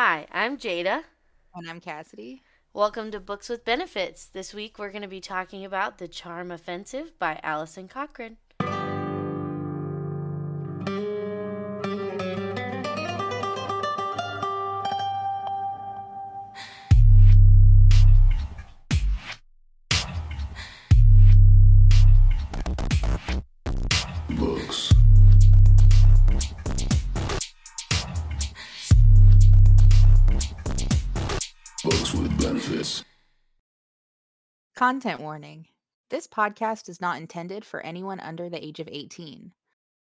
Hi, I'm Jada. And I'm Cassidy. Welcome to Books with Benefits. This week we're going to be talking about The Charm Offensive by Alison Cochrun. Content warning this podcast is not intended for anyone under the age of 18.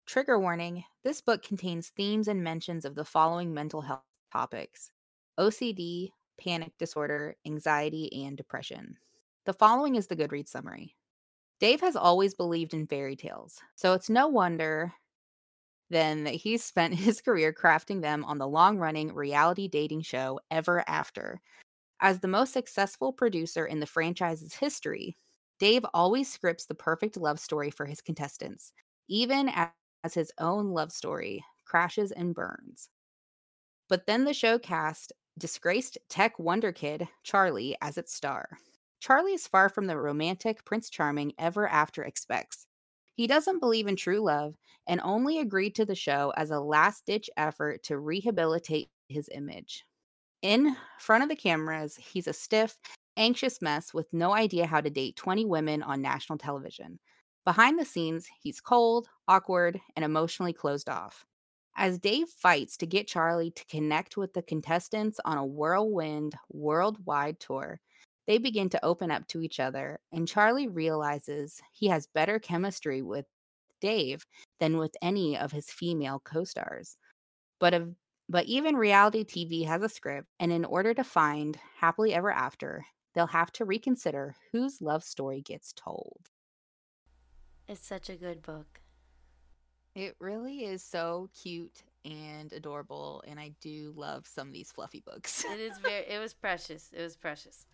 Trigger warning this book contains themes and mentions of the following mental health topics OCD, panic disorder, anxiety, and depression. The following is the Goodreads summary. Dave has always believed in fairy tales, so it's no wonder then that he's spent his career crafting them on the long running reality dating show Ever After. As the most successful producer in the franchise's history, Dave always scripts the perfect love story for his contestants, even as his own love story crashes and burns. But then the show cast disgraced tech wonder kid Charlie as its star. Charlie is far from the romantic Prince Charming ever after expects. He doesn't believe in true love and only agreed to the show as a last ditch effort to rehabilitate his image. In front of the cameras, he's a stiff, anxious mess with no idea how to date 20 women on national television. Behind the scenes, he's cold, awkward, and emotionally closed off. As Dave fights to get Charlie to connect with the contestants on a whirlwind worldwide tour, they begin to open up to each other, and Charlie realizes he has better chemistry with Dave than with any of his female co stars. But, of, but even reality TV has a script, and in order to find happily ever after, they'll have to reconsider whose love story gets told. It's such a good book. It really is so cute and adorable, and I do love some of these fluffy books. It is very it was precious. It was precious.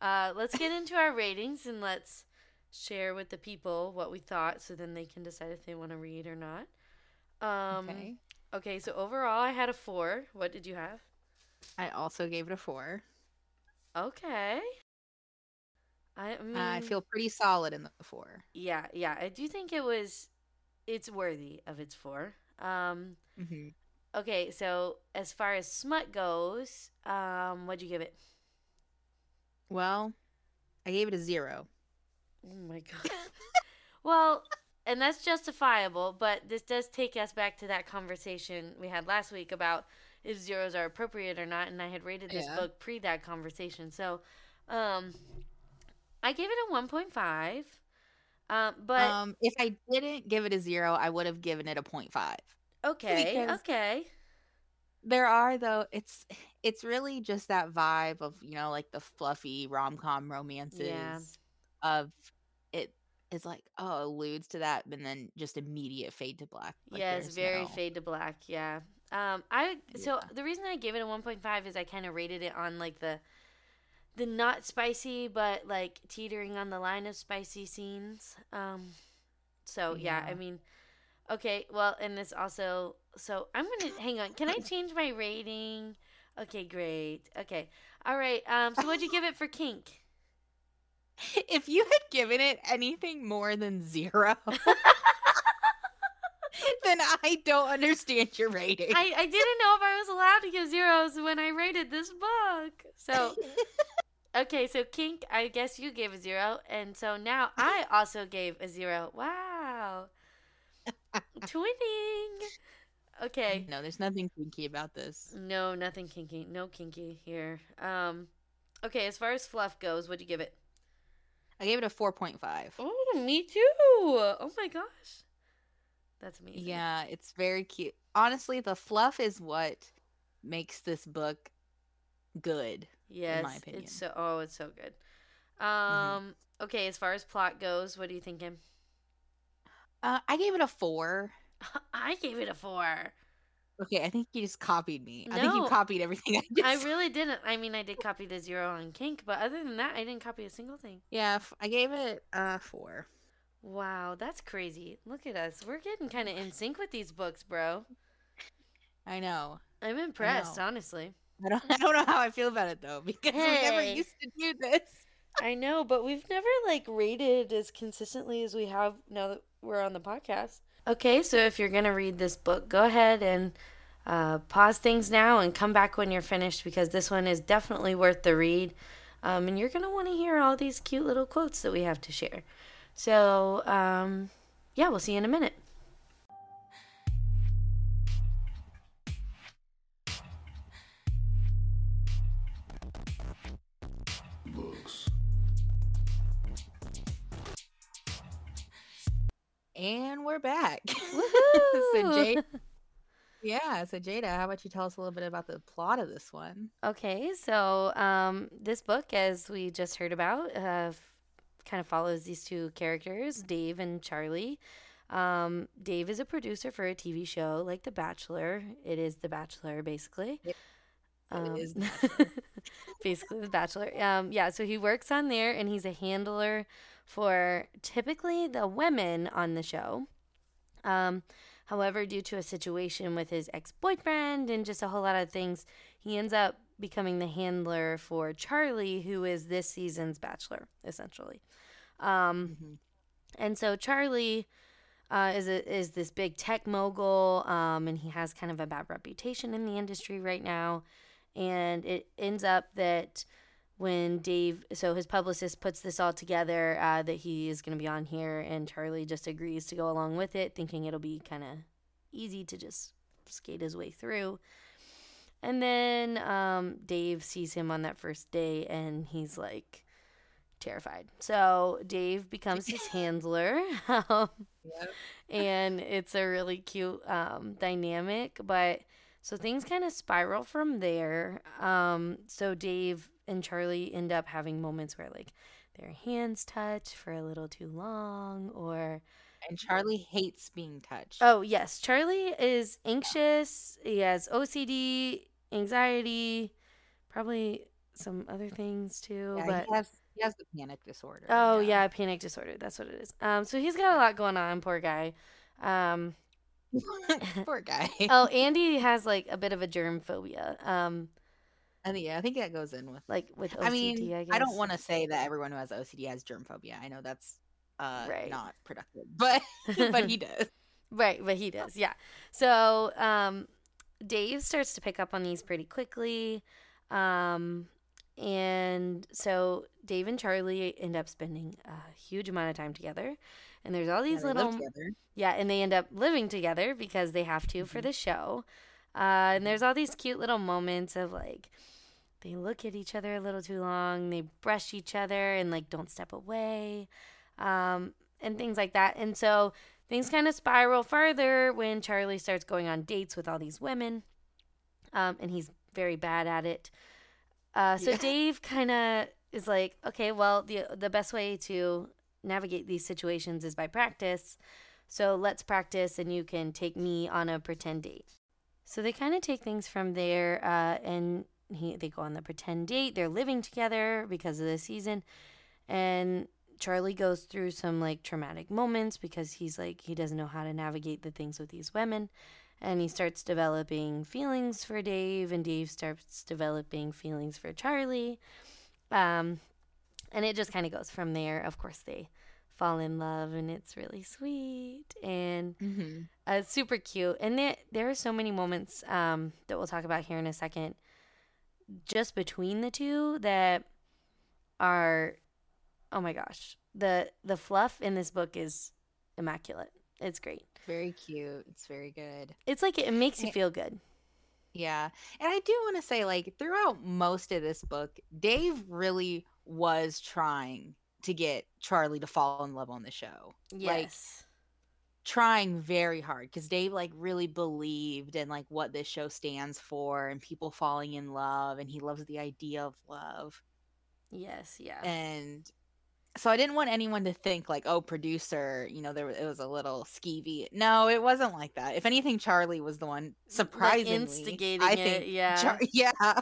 Uh, let's get into our ratings and let's share with the people what we thought so then they can decide if they want to read or not. Um, okay. Okay, so overall I had a four. What did you have? I also gave it a four. Okay. I mean, I feel pretty solid in the four. yeah, yeah. I do think it was, it's worthy of its four. Um, Mm-hmm. okay, so as far as smut goes, um, what'd you give it? Well, I gave it a zero. Oh my god. well, and that's justifiable, but this does take us back to that conversation we had last week about if zeros are appropriate or not, and I had rated this Yeah. book pre that conversation. So, um, I gave it a one point five. Um, but um, if I didn't give it a zero, I would have given it a 0.5. okay, okay, There are though, it's it's really just that vibe of you know like the fluffy rom com romances of it is like oh alludes to that, and then just immediate fade to black. Like, yeah, it's very no- fade to black. Yeah. Um, I so the reason I gave it a one point five is I kind of rated it on like the the not spicy but like teetering on the line of spicy scenes. Um, so yeah, I mean, okay, well, and this also. So I'm gonna hang on. Can I change my rating? Okay, great. Okay, all right. Um, so what'd you give it for kink? If you had given it anything more than zero, then I don't understand your rating. I I didn't know if I was allowed to give zeros when I rated this book. So. Okay, so kink, I guess you gave a zero, and so now I also gave a zero. Wow, twinning. Okay, no, there's nothing kinky about this. no, nothing kinky, no kinky here. Um, okay, as far as fluff goes, what'd you give it? I gave it a 4.5. Oh, me too. Oh my gosh, that's amazing. Yeah, it's very cute. Honestly, the fluff is what makes this book good. yes, my opinion. it's so. Oh, it's so good. Um, okay, as far as plot goes, what are you thinking? Uh, I gave it a four. I gave it a four. Okay, I think you just copied me. I think you copied everything I just I really didn't. I mean, I did copy the zero on kink, but other than that, I didn't copy a single thing. Yeah, f- I gave it a four. Wow, that's crazy. Look at us. We're getting kind of in sync with these books, bro. I know. I'm impressed, know. honestly. I don't, I don't know how I feel about it though because we never used to do this. I know, but we've never like rated as consistently as we have now that we're on the podcast. Okay, so if you're gonna read this book, go ahead and uh, pause things now and come back when you're finished because this one is definitely worth the read. Um, and you're gonna want to hear all these cute little quotes that we have to share. So, um, yeah, we'll see you in a minute. And we're back. so! Jade, yeah. So Jada, how about you tell us a little bit about the plot of this one? Okay, so um, this book, as we just heard about, uh, kind of follows these two characters, Dave and Charlie. Um, Dave is a producer for a TV show like The Bachelor. It is The Bachelor, basically. It- it Um, basically, The Bachelor. Um, yeah, so he works on there, and he's a handler for typically the women on the show. Um, however, due to a situation with his ex boyfriend and just a whole lot of things, he ends up becoming the handler for Charlie, who is this season's bachelor, essentially. Um, Mhm. and so Charlie uh, is a, is this big tech mogul, um, and he has kind of a bad reputation in the industry right now. And it ends up that when Dave, so his publicist puts this all together, uh, that he is going to be on here, and Charlie just agrees to go along with it, thinking it'll be kind of easy to just skate his way through. And then um, Dave sees him on that first day, and he's like terrified. So Dave becomes his handler. um, Yep. and it's a really cute um, dynamic. But so things kind of spiral from there. Um, so Dave and Charlie end up having moments where like their hands touch for a little too long, or And Charlie hates being touched. oh yes, Charlie is anxious. He has OCD, anxiety, probably some other things too. yeah, but he has he has the panic disorder. Oh yeah, panic disorder. That's what it is. Um, so he's got a lot going on, poor guy. Um, Poor guy. oh, Andy has like a bit of a germ phobia. Um, I think yeah, I think that goes in with. like with OCD. I mean, I, I, don't want to say that everyone who has OCD has germ phobia. I know that's uh Right. not productive, but but he does. Right, but he does, yeah. So um, Dave starts to pick up on these pretty quickly. Um, and so Dave and Charlie end up spending a huge amount of time together. And there's all these little. Yeah, and they end up living together because they have to for Mhm. the show. Uh, and there's all these cute little moments of like they look at each other a little too long, they brush each other and like don't step away, um, and things like that. And so things kind of spiral further when Charlie starts going on dates with all these women, um, and he's very bad at it. Uh, so Yeah. Dave kind of is like, okay, well, the the best way to navigate these situations is by practice. So let's practice, and you can take me on a pretend date. So they kind of take things from there, uh, and he they go on the pretend date. They're living together because of the season, and Charlie goes through some like traumatic moments because he's like he doesn't know how to navigate the things with these women, and he starts developing feelings for Dave, and Dave starts developing feelings for Charlie, um, and it just kind of goes from there. Of course, they fall in love, and it's really sweet and Mm-hmm. uh, super cute. And there there are so many moments um, that we'll talk about here in a second, just between the two that are, oh my gosh, the the fluff in this book is immaculate. It's great. Very cute. It's very good. It's like it makes you feel good. Yeah. And I do want to say, like, throughout most of this book, Dave really was trying to get Charlie to fall in love on the show. Like, Yes. Trying very hard because Dave, like, really believed in, like, what this show stands for and people falling in love. And he loves the idea of love. yes. Yeah. And so I didn't want anyone to think, like, oh, producer, you know, there it was a little skeevy. No, it wasn't like that. If anything, Charlie was the one surprisingly instigating I it, think, yeah. Char- yeah.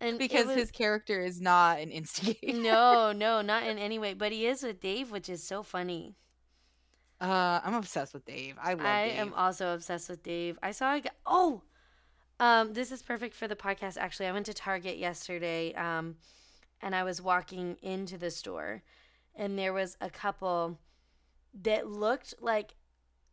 and because was- his character is not an instigator. no, no, not in any way. But he is with Dave, which is so funny. Uh, I'm obsessed with Dave. I love I Dave. am also obsessed with Dave. I saw a guy. Oh, Um, this is perfect for the podcast. Actually, I went to Target yesterday, um, and I was walking into the store, and there was a couple that looked like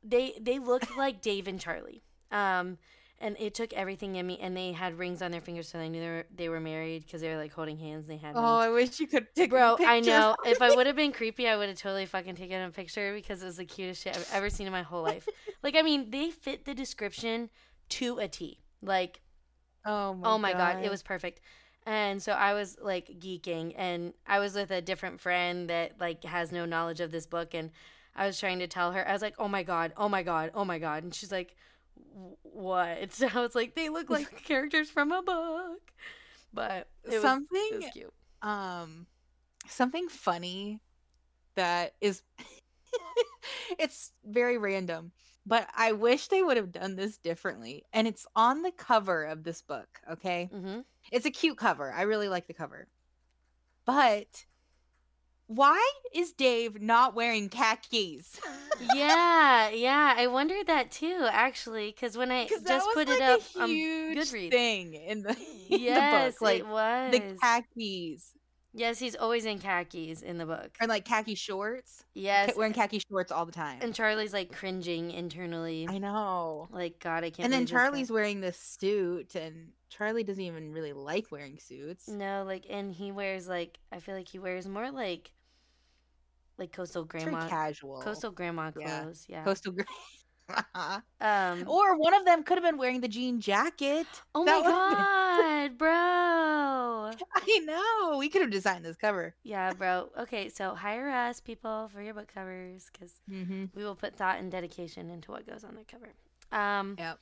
they they looked like Dave and Charlie. Um, and it took everything in me, and they had rings on their fingers, so I knew they were they were married because they were like holding hands. And they had Oh, rings. I wish you could take Bro, a picture. I know. If I would have been creepy, I would have totally fucking taken a picture because it was the cutest shit I've ever seen in my whole life. Like, I mean, they fit the description to a T. Like, Oh my, oh my god, it was perfect. And so I was like geeking, and I was with a different friend that like has no knowledge of this book, and I was trying to tell her, I was like, oh my god, oh my god, oh my god, and she's like, "Wh- what? So I was like, they look like characters from a book, but was, something cute. um something funny that is it's very random but i wish they would have done this differently. And it's on the cover of this book okay? Hmm it's a cute cover. I really like the cover. But why is dave not wearing khakis yeah, yeah. I wondered that too, actually, because when I just put like it up a on huge Goodreads. thing in the, in yes, the book like it was. the khakis yes, he's always in khakis in the book. or like khaki shorts Yes, wearing khaki shorts all the time and Charlie's like cringing internally. i know Like God, I can't. and then believe this guy- Charlie's wearing this suit, and Charlie doesn't even really like wearing suits. No, like, and he wears like I feel like he wears more like like coastal grandma, casual. coastal grandma clothes. Yeah. Coastal gray. um. or one of them could have been wearing the jean jacket. oh that my would've been- God, bro. I know. We could have designed this cover. Yeah, bro. Okay, so hire us, people, for your book covers, because Mm-hmm. we will put thought and dedication into what goes on the cover. Um, Yep.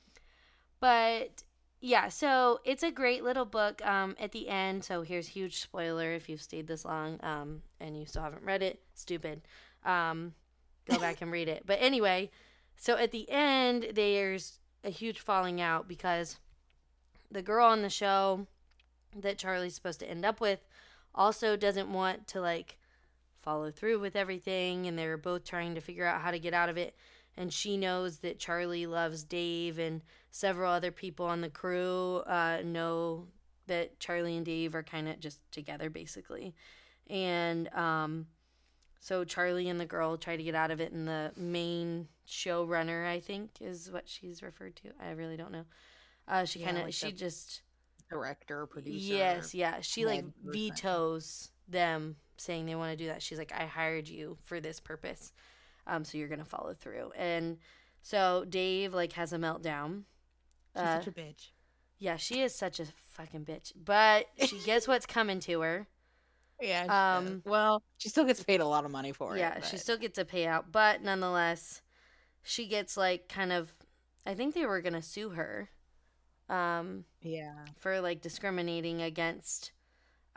but yeah, so it's a great little book. Um, at the end, so here's huge spoiler if you've stayed this long, um, and you still haven't read it. Stupid. Um, go back and read it. But anyway, so at the end, there's a huge falling out because the girl on the show that Charlie's supposed to end up with also doesn't want to like follow through with everything and they're both trying to figure out how to get out of it. And she knows that Charlie loves Dave and several other people on the crew uh, know that Charlie and Dave are kind of just together basically. And um so Charlie and the girl try to get out of it and the main showrunner I think is what she's referred to I really don't know uh she Yeah, kind of like she just Director, producer. Yes, yeah. She like vetoes them saying they want to do that. She's like, I hired you for this purpose. Um, so you're gonna follow through. And so Dave like has a meltdown. She's Uh, such a bitch. yeah, she is such a fucking bitch. But she gets what's coming to her. Yeah. she um, well, she still gets paid a lot of money for yeah, it. Yeah, she still gets a payout, but nonetheless, she gets like kind of I think they were gonna sue her. Um, Yeah. for like discriminating against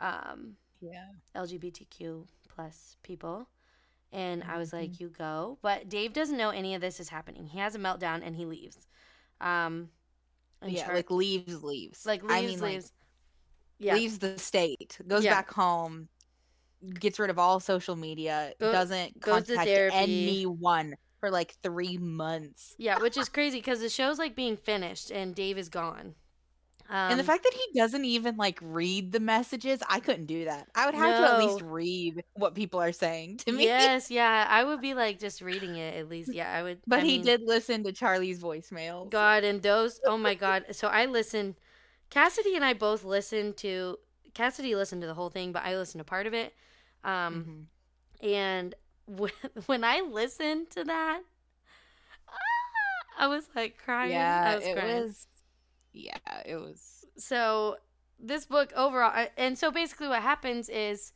um Yeah. LGBTQ plus people. And I was Mm-hmm. like, you go. But Dave doesn't know any of this is happening. He has a meltdown and he leaves. Um, and Yeah. Char- like leaves, leaves. like I leaves, like, leaves. yeah. leaves the state, goes Yeah. back home, gets rid of all social media, Go- doesn't contact anyone for like three months. Yeah, which is crazy because the show's like being finished and Dave is gone. Um, and the fact that he doesn't even like read the messages, I couldn't do that. I would have to at least read what people are saying to me. Yes, yeah. I would be like just reading it at least. Yeah, I would. But I he mean, did listen to Charlie's voicemail. God, and those, oh my God. So I listened, Cassidy and I both listened to, Cassidy listened to the whole thing, but I listened to part of it. Um, Mhm. And when, when I listened to that, ah, I was like crying. Yeah, I was it crying. was. Yeah, it was. So this book overall, and so basically what happens is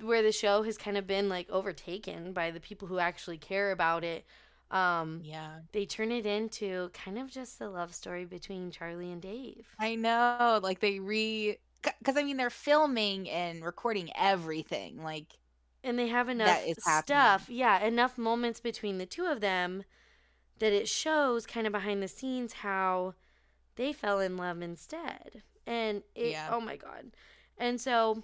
where the show has kind of been like overtaken by the people who actually care about it. Um, Yeah, they turn it into kind of just a love story between Charlie and Dave. I know. Like they re, because I mean they're filming and recording everything. Like and they have enough stuff yeah enough moments between the two of them that it shows kind of behind the scenes how they fell in love instead and it Yeah. oh my god and so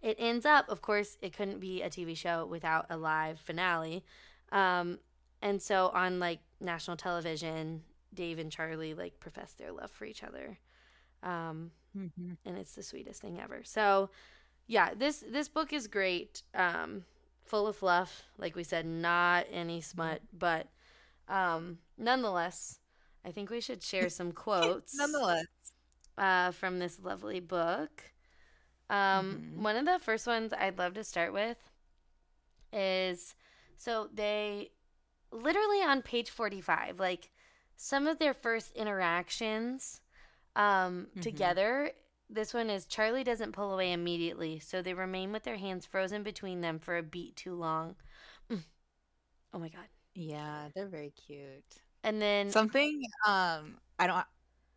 it ends up of course it couldn't be a tv show without a live finale um and so on like national television Dave and Charlie like profess their love for each other. Um, Mhm. and it's the sweetest thing ever. So, yeah, this this book is great. Um, full of fluff, like we said, not any smut, but um, nonetheless, I think we should share some quotes Nonetheless. uh, from this lovely book. Um, Mhm. One of the first ones I'd love to start with is so they literally on page 45, like some of their first interactions um, Mhm. together. This one is Charlie doesn't pull away immediately, so they remain with their hands frozen between them for a beat too long. Mm. Oh my God. Yeah, they're very cute. And then Something um I don't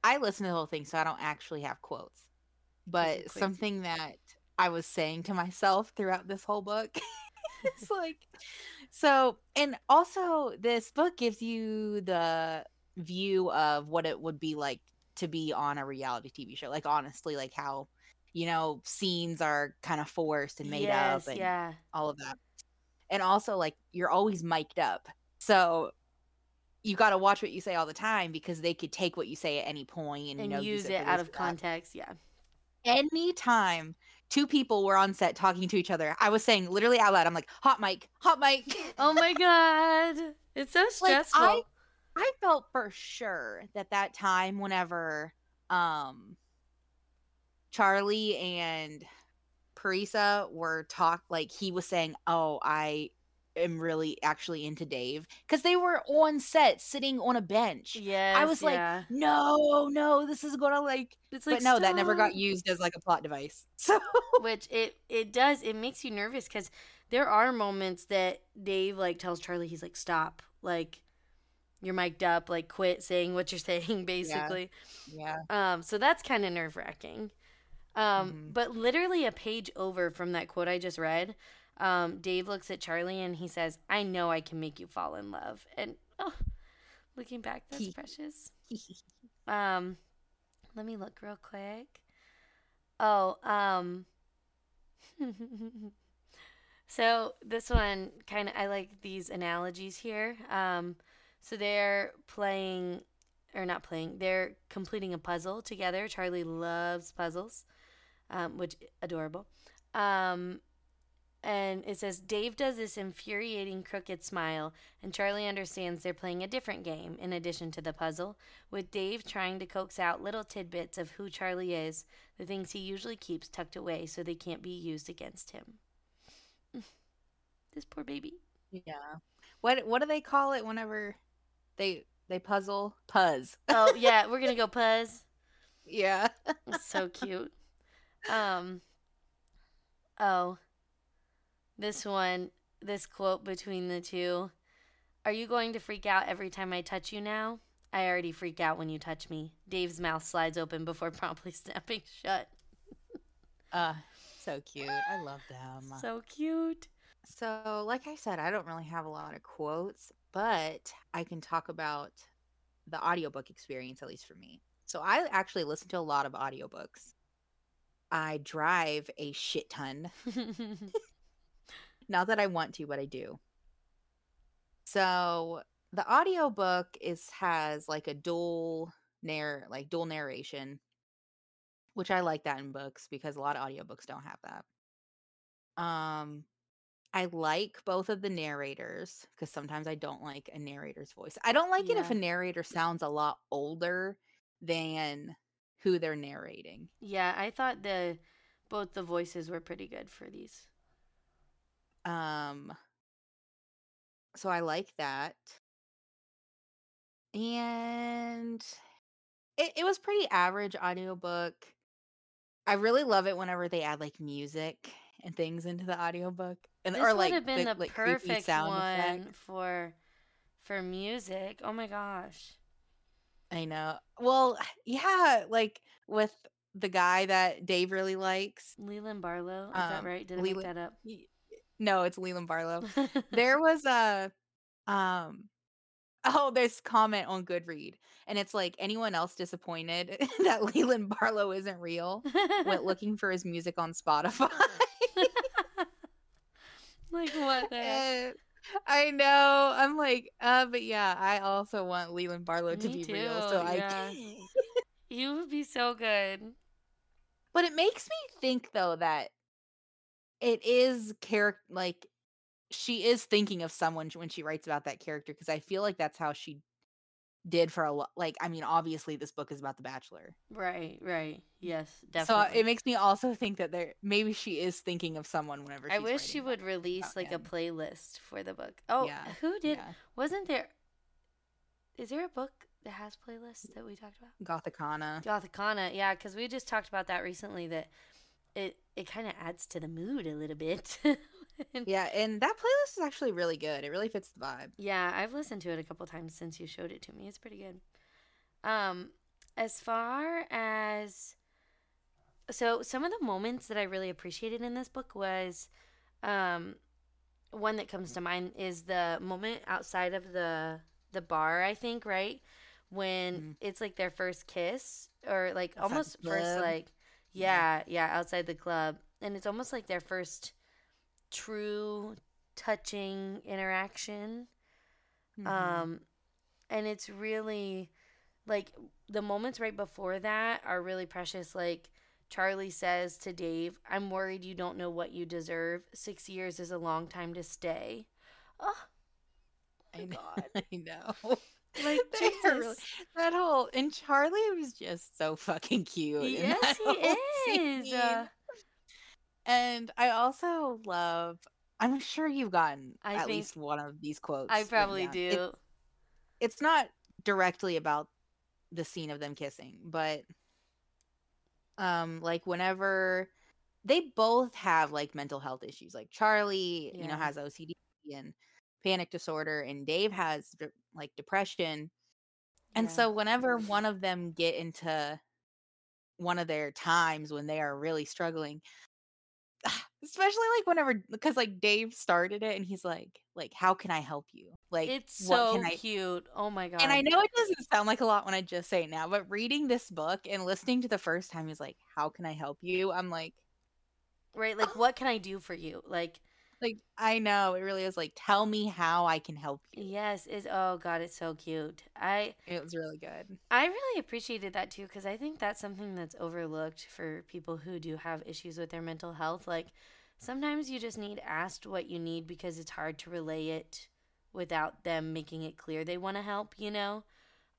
I listen to the whole thing so I don't actually have quotes. But something that I was saying to myself throughout this whole book it's like so and also this book gives you the view of what it would be like to be on a reality TV show. Like honestly like how you know scenes are kind of forced and made yes, up and yeah. all of that. And also like you're always mic'd up. So you got to watch what you say all the time because they could take what you say at any point and, And you know use for it out of or that. context. Yeah. Anytime two people were on set talking to each other, I was saying literally out loud, I'm like, hot mic, hot mic. Oh my God. It's so Like, stressful. I- I felt for sure that that time whenever um Charlie and Parisa were talk like he was saying, "Oh, I am really actually into Dave" cuz they were on set sitting on a bench. yes. I was like. No, no, this is going to like It's like but no, that never got used as like a plot device. So which it it does it makes you nervous because there are moments that dave like tells charlie he's like stop like you're mic'd up like quit saying what you're saying basically yeah. um so that's kind of nerve-wracking um Mhm. but literally a page over from that quote i just read um dave looks at charlie and he says i know i can make you fall in love and oh looking back that's precious um, let me look real quick. Oh, um, so this one kind of I like these analogies here. Um, so they're playing or not playing. They're completing a puzzle together. Charlie loves puzzles, um, which adorable. Um, and it says Dave does this infuriating crooked smile, and Charlie understands they're playing a different game in addition to the puzzle, with Dave trying to coax out little tidbits of who Charlie is, the things he usually keeps tucked away so they can't be used against him. this poor baby. Yeah. What what do they call it whenever they they puzzle? Puzz. Oh yeah, we're gonna go puzz. Yeah. So cute. Um. Oh. This one, this quote between the two. Are you going to freak out every time I touch you now? I already freak out when you touch me. Dave's mouth slides open before promptly snapping shut. Uh so cute. I love them. So cute. So, like I said, I don't really have a lot of quotes, but I can talk about the audiobook experience, at least for me. So, I actually listen to a lot of audiobooks. I drive a shit ton. Not that I want to, but I do. So, the audiobook is has like a dual narr like dual narration, which I like that in books because a lot of audiobooks don't have that. Um I like both of the narrators because sometimes I don't like a narrator's voice. I don't like it if a narrator sounds a lot older than who they're narrating. yeah, I thought the both the voices were pretty good for these. Um so I like that. And it, it was pretty average audiobook. I really love it whenever they add like music and things into the audiobook. And This or would like have been the, the like, perfect sound one effect. for for music. Oh my gosh. I know. Well, yeah, like with the guy that Dave really likes. Leland Barlow, is that Um, right? Did I make Leland- that up? No, it's Leland Barlow. there was a um oh there's comment on goodread and it's like anyone else disappointed that leland barlow isn't real went looking for his music on spotify like what the I know. I'm like, uh, but yeah, I also want Leland Barlow to Me be real. too, So I. You would be so good. But it makes me think though that it is character like she is thinking of someone when she writes about that character because I feel like that's how she did for a lot. Like, I mean, obviously this book is about the Bachelor, Right, right. Yes, so uh, it makes me also think that there maybe she is thinking of someone whenever. I wish she would release like a playlist for the book. Oh, Yeah, who did? yeah. Wasn't there? Is there a book that has playlists that we talked about? Gothikana. Gothikana, yeah, because we just talked about that recently. That it it kind of adds to the mood a little bit. Yeah, and that playlist is actually really good. It really fits the vibe. Yeah, I've listened to it a couple times since you showed it to me. It's pretty good. Um, as far as so some of the moments that I really appreciated in this book was um one that comes to mind is the moment outside of the the bar, I think, right? When Mhm. it's like their first kiss or like Outside almost first like yeah, yeah, outside the club. And it's almost like their first true touching interaction Mhm. um and it's really like the moments right before that are really precious like charlie says to dave i'm worried you don't know what you deserve six years is a long time to stay oh I know. God. I know. like really- that whole and Charlie was just so fucking cute. yes he is scene. And I also love. I'm sure you've gotten I at least one of these quotes. i probably do It- it's not directly about the scene of them kissing, but um, like whenever they both have like mental health issues, like Charlie, you know, has OCD and panic disorder, and Dave has like depression. And Yeah. so whenever one of them get into one of their times when they are really struggling, especially like whenever because like Dave started it and he's like, like, how can I help you? Like it's what so I cute oh my god and I know it doesn't sound like a lot when I just say it now, but reading this book and listening to the first time he's like, How can I help you? I'm like, right like what can i do for you like like, I know it really is like, tell me how I can help you. yes is oh god it's so cute i It was really good. I really appreciated that too because I think that's something that's overlooked for people who do have issues with their mental health. Like sometimes you just need asked what you need because it's hard to relay it without them making it clear they want to help, you know?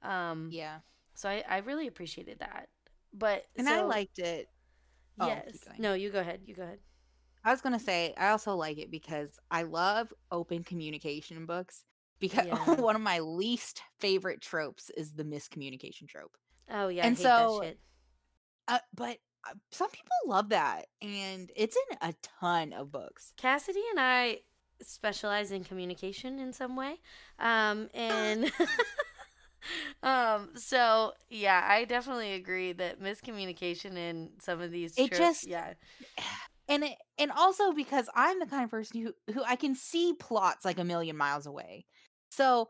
Um, Yeah. So I, I really appreciated that. But And I liked it. oh, yes. No, you go ahead. You go ahead. I was gonna say I also like it because I love open communication books. Because Yeah. one of my least favorite tropes is the miscommunication trope. Oh yeah, And so-. Uh, but uh, some people love that, and it's in a ton of books. Cassidy and I specialize in communication in some way. Um, and um, so yeah, I definitely agree that miscommunication in some of these It tropes, just- yeah, and it, and also because I'm the kind of person who who I can see plots like a million miles away. So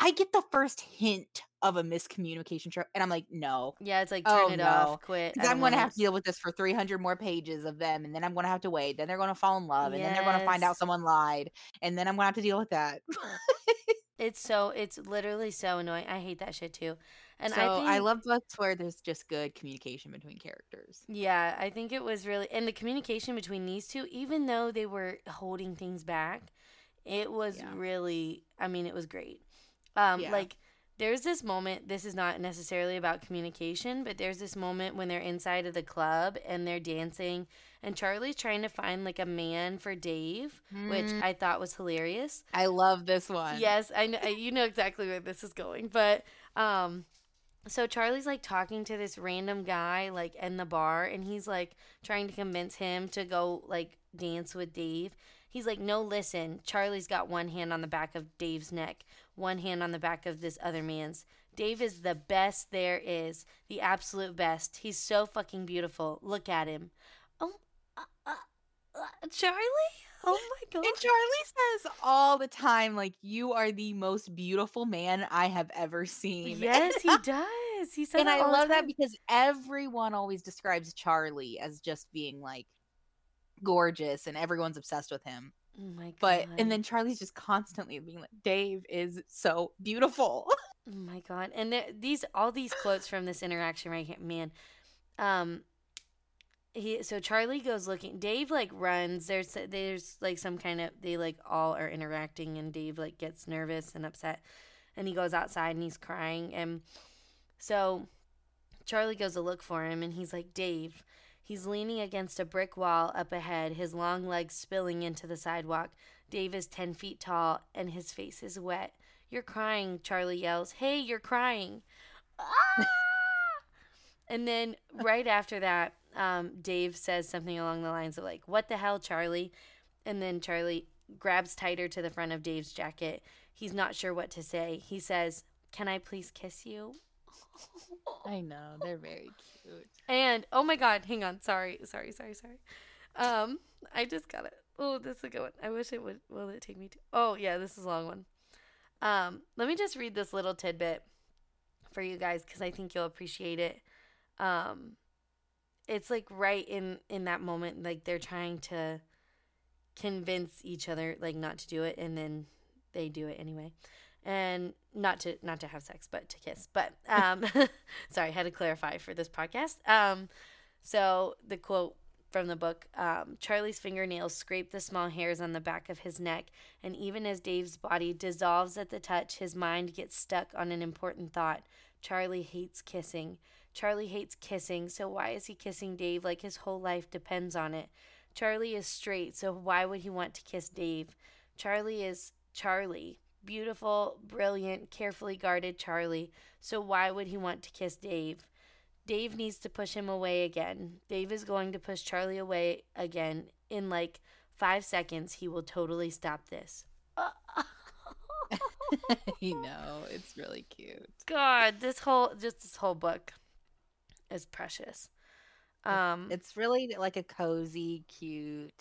I get the first hint of a miscommunication trope, and I'm like, no, yeah, it's like turn Oh, it no. off, quit. I'm going to have to deal with this for 300 more pages of them, and then I'm going to have to wait. Then they're going to fall in love, and then they're going to find out someone lied, and then I'm going to have to deal with that. It's so it's literally so annoying. I hate that shit too. And so I think I love books where there's just good communication between characters. Yeah, I think it was really and the communication between these two, even though they were holding things back, it was Yeah. really I mean, it was great. Um Yeah. like there's this moment, this is not necessarily about communication, but there's this moment when they're inside of the club and they're dancing and Charlie's trying to find like a man for Dave, which Mm, I thought was hilarious. I love this one. Yes, I know you know exactly where this is going, but um so Charlie's like talking to this random guy like in the bar and he's like trying to convince him to go like dance with Dave. He's like, "No, listen. Charlie's got one hand on the back of Dave's neck, one hand on the back of this other man's. Dave is the best there is, the absolute best. He's so fucking beautiful. Look at him." Oh, uh, uh, uh, Charlie? Oh my god. And Charlie says all the time, like, you are the most beautiful man I have ever seen. Yes, he does. He says and I love that because everyone always describes Charlie as just being like gorgeous and everyone's obsessed with him. Oh my god. But and then Charlie's just constantly being like, Dave is so beautiful. Oh my god! And these all these quotes from this interaction right here, man. Um, he so Charlie goes looking. Dave like runs. There's there's like some kind of they like all are interacting, and Dave like gets nervous and upset, and he goes outside and he's crying. And so Charlie goes to look for him, and he's like, Dave. He's leaning against a brick wall up ahead, his long legs spilling into the sidewalk. Dave is 10 feet tall, and his face is wet. You're crying, Charlie yells. Hey, you're crying. Ah! and then right after that, um, Dave says something along the lines of, like, What the hell, Charlie? And then Charlie grabs tighter to the front of Dave's jacket. He's not sure what to say. He says, Can I please kiss you? I know, they're very cute. And oh my god, hang on. Sorry, sorry, sorry, sorry. Um, I just got it. Oh, this is a good one. I wish it would. Will it take me to? Oh yeah, this is a long one. Um, let me just read this little tidbit for you guys because I think you'll appreciate it. Um, it's like right in in that moment, like they're trying to convince each other like not to do it, and then they do it anyway. And not to not to have sex but to kiss. But um sorry I had to clarify for this podcast. Um so the quote from the book um, charlie's fingernails scrape the small hairs on the back of his neck and even as dave's body dissolves at the touch his mind gets stuck on an important thought. Charlie hates kissing charlie hates kissing so why is he kissing dave like his whole life depends on it charlie is straight so why would he want to kiss dave charlie is charlie beautiful, brilliant, carefully guarded Charlie, so why would he want to kiss Dave? Dave needs to push him away again. Dave is going to push Charlie away again. In like five seconds, he will totally stop this. you know, it's really cute. God, this whole just this whole book is precious. Um, It's really like a cozy, cute,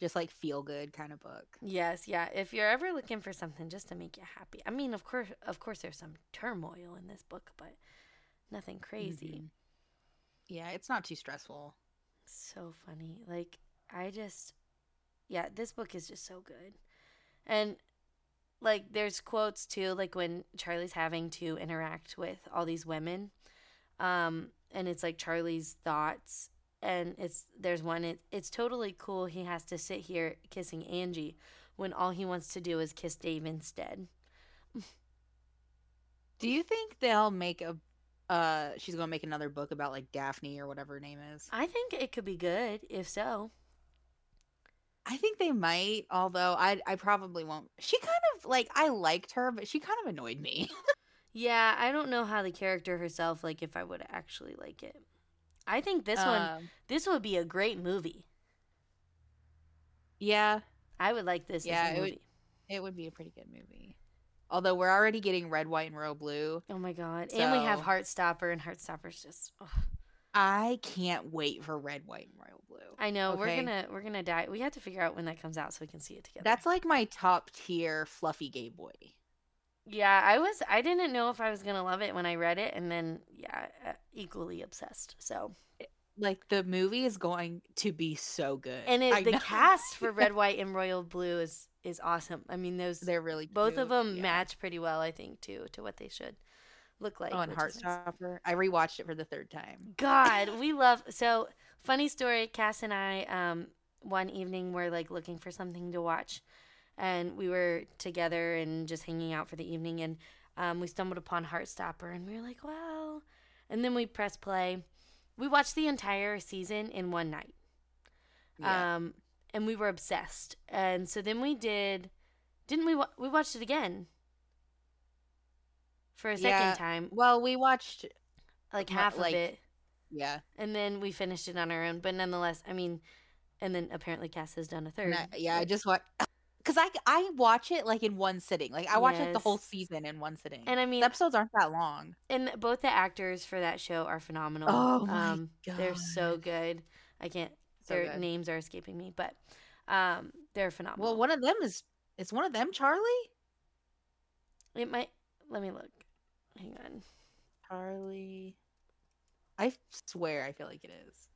just like feel good kind of book. Yes, yeah. If you're ever looking for something just to make you happy, I mean, of course, of course, there's some turmoil in this book, but nothing crazy. Mhm. Yeah, it's not too stressful. So funny. Like I just, yeah, this book is just so good, and like there's quotes too, like when Charlie's having to interact with all these women, um, and it's like Charlie's thoughts and it's there's one it, it's totally cool he has to sit here kissing angie when all he wants to do is kiss dave instead Do you think they'll make a uh she's to make another book about like Daphne or whatever her name is? i think it could be good if so I think they might, although I I probably won't. She kind of like I liked her, but she kind of annoyed me. yeah i don't know how the character herself like if i would actually like it i think this one Um, this would be a great movie yeah, i would like this Yeah, as a it would- it would be a pretty good movie. Although we're already getting red, white, and royal blue. oh my god and we have So- heartstopper and heartstopper's just. I can't wait for red, white, and royal blue. i know we're gonna we're gonna die we have to figure out when that comes out so we can see it together That's like my top tier fluffy gay boy. Yeah, I was. I didn't know if I was gonna love it when I read it, and then yeah, uh, equally obsessed. So Like the movie is going to be so good. and it, the know. cast for Red, White, and Royal Blue is is awesome. I mean, those they're really both of them yeah. match pretty well, I think, too, to what they should look like. Oh, and. Heartstopper. I rewatched it for the third time. God, we love. So funny story. Cass and I, um, one evening, were like looking for something to watch, and we were together and just hanging out for the evening, and um, we stumbled upon Heartstopper, and we were like, "Wow!" And then we press play. We watched the entire season in one night, Yeah. um, and we were obsessed. And so then we did, didn't we? Wa- we watched it again for a second Yeah. time, well, we watched. like half like- of it Yeah. and then we finished it on our own. But nonetheless, I mean, and then apparently Cass has done a third. I- yeah, I just watch because I I watch it like in one sitting. Like I watch like the whole season in one sitting. and I mean, the episodes aren't that long. and both the actors for that show are phenomenal. Oh my um, they're so good. I can't. So their good. names are escaping me, but um, they're phenomenal. Well, one of them is is one of them Charlie. it might. Let me look. Hang on. Charlie. I swear, I feel like it is.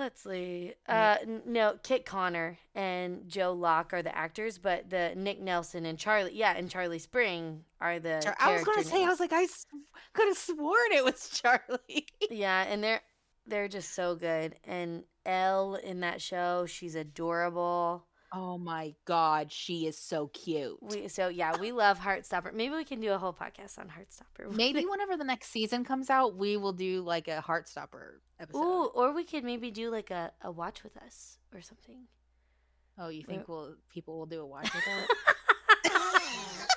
Let's see. Uh, no, Kit Connor and Joe Locke are the actors, but the Nick Nelson and Charlie, yeah, and Charlie Spring are the. Char- I was gonna character say, I was like, I s- could have sworn it was Charlie. Yeah, and they're they're just so good. And Elle in that show, she's adorable. Oh my god, she is so cute. We so yeah, we love Heartstopper. Maybe we can do a whole podcast on Heartstopper. Maybe whenever the next season comes out, we will do like a Heartstopper episode. Ooh, or we could maybe do like a, a watch with us or something. Oh, you think We're- we'll people will do a watch with us?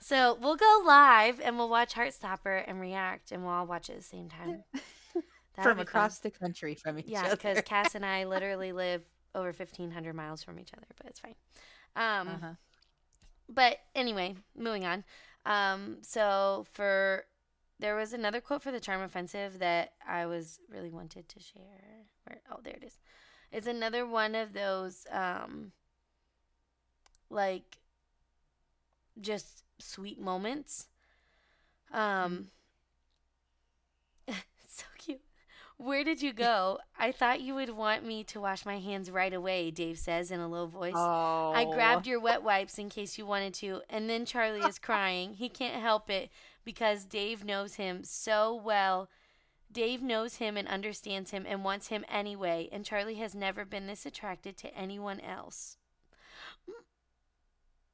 so we'll go live and we'll watch Heartstopper and react, and we'll all watch it at the same time. That'll from be fun. across the country from each Yeah, other. Yeah, because Cass and I literally live over fifteen hundred miles from each other, but it's fine. Um, uh-huh. but anyway, moving on. Um, so for there was another quote for the charm offensive that I was really wanted to share. Where oh there it is. It's another one of those um like just sweet moments. Um it's so cute. Where did you go? I thought you would want me to wash my hands right away, Dave says in a low voice. Oh, I grabbed your wet wipes in case you wanted to. And then Charlie is crying. He can't help it because Dave knows him so well. Dave knows him and understands him and wants him anyway. And Charlie has never been this attracted to anyone else. Mm.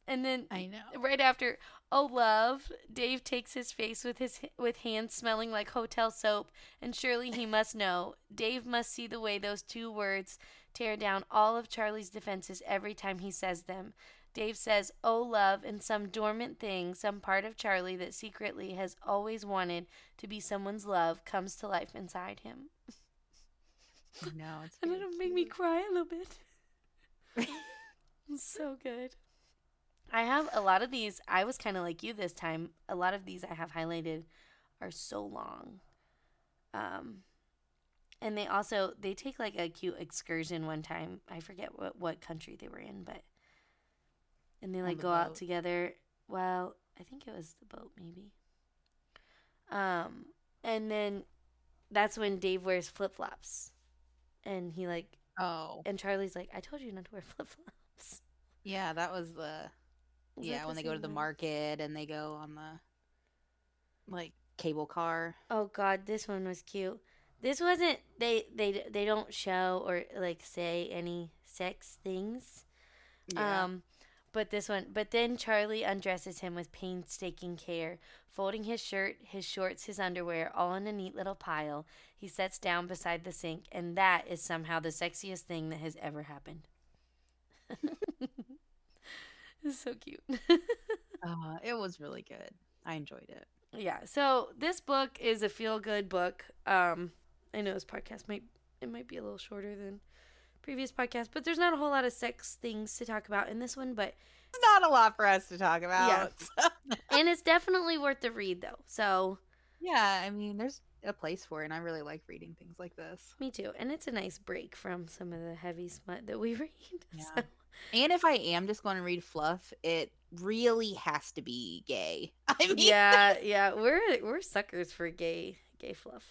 And then I know. right after oh love. Dave takes his face with his with hands smelling like hotel soap and surely he must know. Dave must see the way those two words tear down all of charlie's defenses every time he says them. Dave says oh love and some dormant thing some part of charlie that secretly has always wanted to be someone's love comes to life inside him. Know. It's and it'll make me cry a little bit. It's so good. I have a lot of these. I was kind of like you this time. A lot of these I have highlighted are so long. Um and they also they take like a cute excursion one time. I forget what what country they were in, but and they like the go out together. Well, I think it was the boat maybe. Um and then that's when Dave wears flip-flops. And he like Oh, and Charlie's like, "I told you not to wear flip-flops." yeah, that was the Was yeah when the they go to the one? market and they go on the like cable car. Oh god, this one was cute. This wasn't they they they don't show or like say any sex things. Um but this one but then Charlie undresses him with painstaking care, folding his shirt, his shorts, his underwear all in a neat little pile. He sets down beside the sink and that is somehow the sexiest thing that has ever happened. it's so cute. uh, it was really good. I enjoyed it. yeah so this book is a feel good book um i know this podcast might it might be a little shorter than previous podcasts but there's not a whole lot of sex things to talk about in this one but It's not a lot for us to talk about. Yeah. and it's definitely worth the read though so yeah, I mean, there's a place for it, and I really like reading things like this. me too and it's a nice break from some of the heavy smut that we read Yeah. so, And if I am just going to read fluff, it really has to be gay. I mean, yeah yeah we're we're suckers for gay gay fluff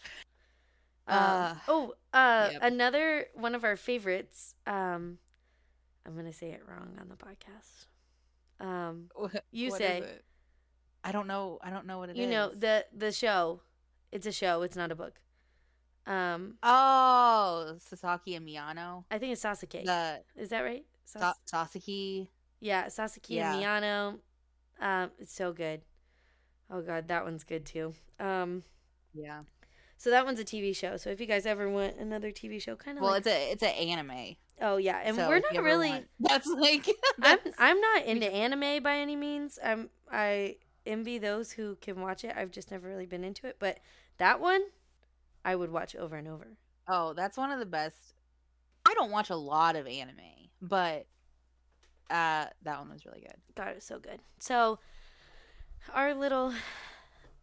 um, Uh, oh uh yep. another one of our favorites um i'm gonna say it wrong on the podcast um You what is say. it? I don't know. I don't know what it is. you know the the show it's a show it's not a book um Oh, Sasaki and Miyano. i think it's sasuke The is that right Sa- Sasaki. yeah sasuke Yeah. and miyano um it's so good oh god that one's good too um Yeah. so that one's a tv show so if you guys ever want another tv show kind of Well, like, it's a it's an anime. oh yeah and so we're not really want- That's like. I'm I'm not into anime by any means. I'm I envy those who can watch it. I've just never really been into it, but that one I would watch over and over. oh, that's one of the best. I don't watch a lot of anime, but uh, that one was really good. God, it was so good. So our little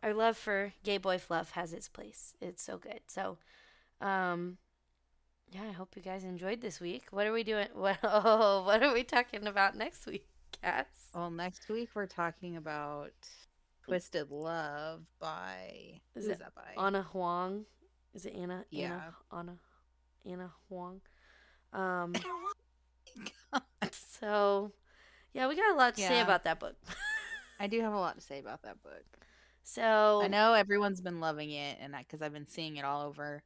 our love for gay boy fluff has its place. It's so good. So um yeah, I hope you guys enjoyed this week. What are we doing? What oh, what are we talking about next week, Cass? Well, next week we're talking about Twisted Love by Is who's it that by? Ana Huang. Is it Anna? Yeah. Anna, Anna. Ana Huang. Um, so yeah, we got a lot to say about that book. I do have a lot to say about that book. So I know everyone's been loving it, and that because I've been seeing it all over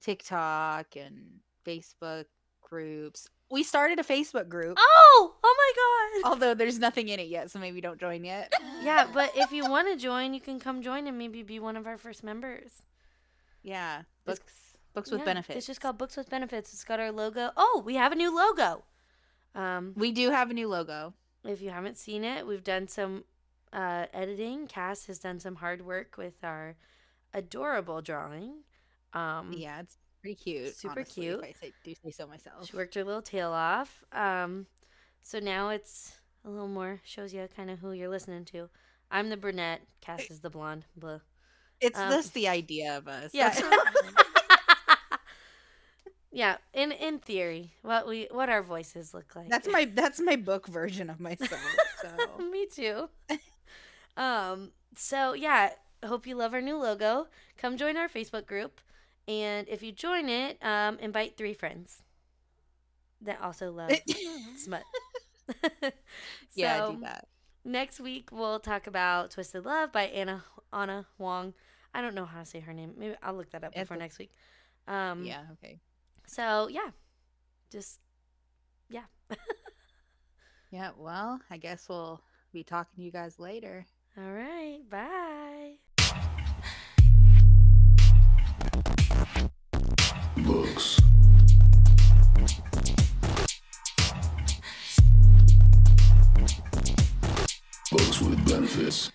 TikTok and Facebook groups. We started a Facebook group, Oh, oh my god. although there's nothing in it yet, so maybe don't join yet. Yeah, but if you want to join, you can come join and maybe be one of our first members. yeah, It's- books, books with Yeah, benefits. It's just called Books with Benefits. It's got our logo. Oh, we have a new logo. Um, We do have a new logo. if you haven't seen it, we've done some uh, editing. Cass has done some hard work with our adorable drawing. Um, Yeah, it's pretty cute. super honestly, cute. I say, do say so myself. She worked her little tail off. Um, so now it's a little more shows you kind of who you're listening to. I'm the brunette. Cass is the blonde. Blah. It's um, just the idea of us. Yeah. Yeah. In in theory, what we what our voices look like. That's my that's my book version of myself. So Me too. um. So yeah, hope you love our new logo. Come join our Facebook group, and if you join it, um, invite three friends that also love smut. yeah, So, do that. Next week we'll talk about Twisted Love by Anna Ana Huang. I don't know how to say her name. Maybe I'll look that up before a- next week. Um, Yeah, okay. So yeah, just yeah. yeah. Well, I guess we'll be talking to you guys later. All right. Bye. Books. Books with benefits.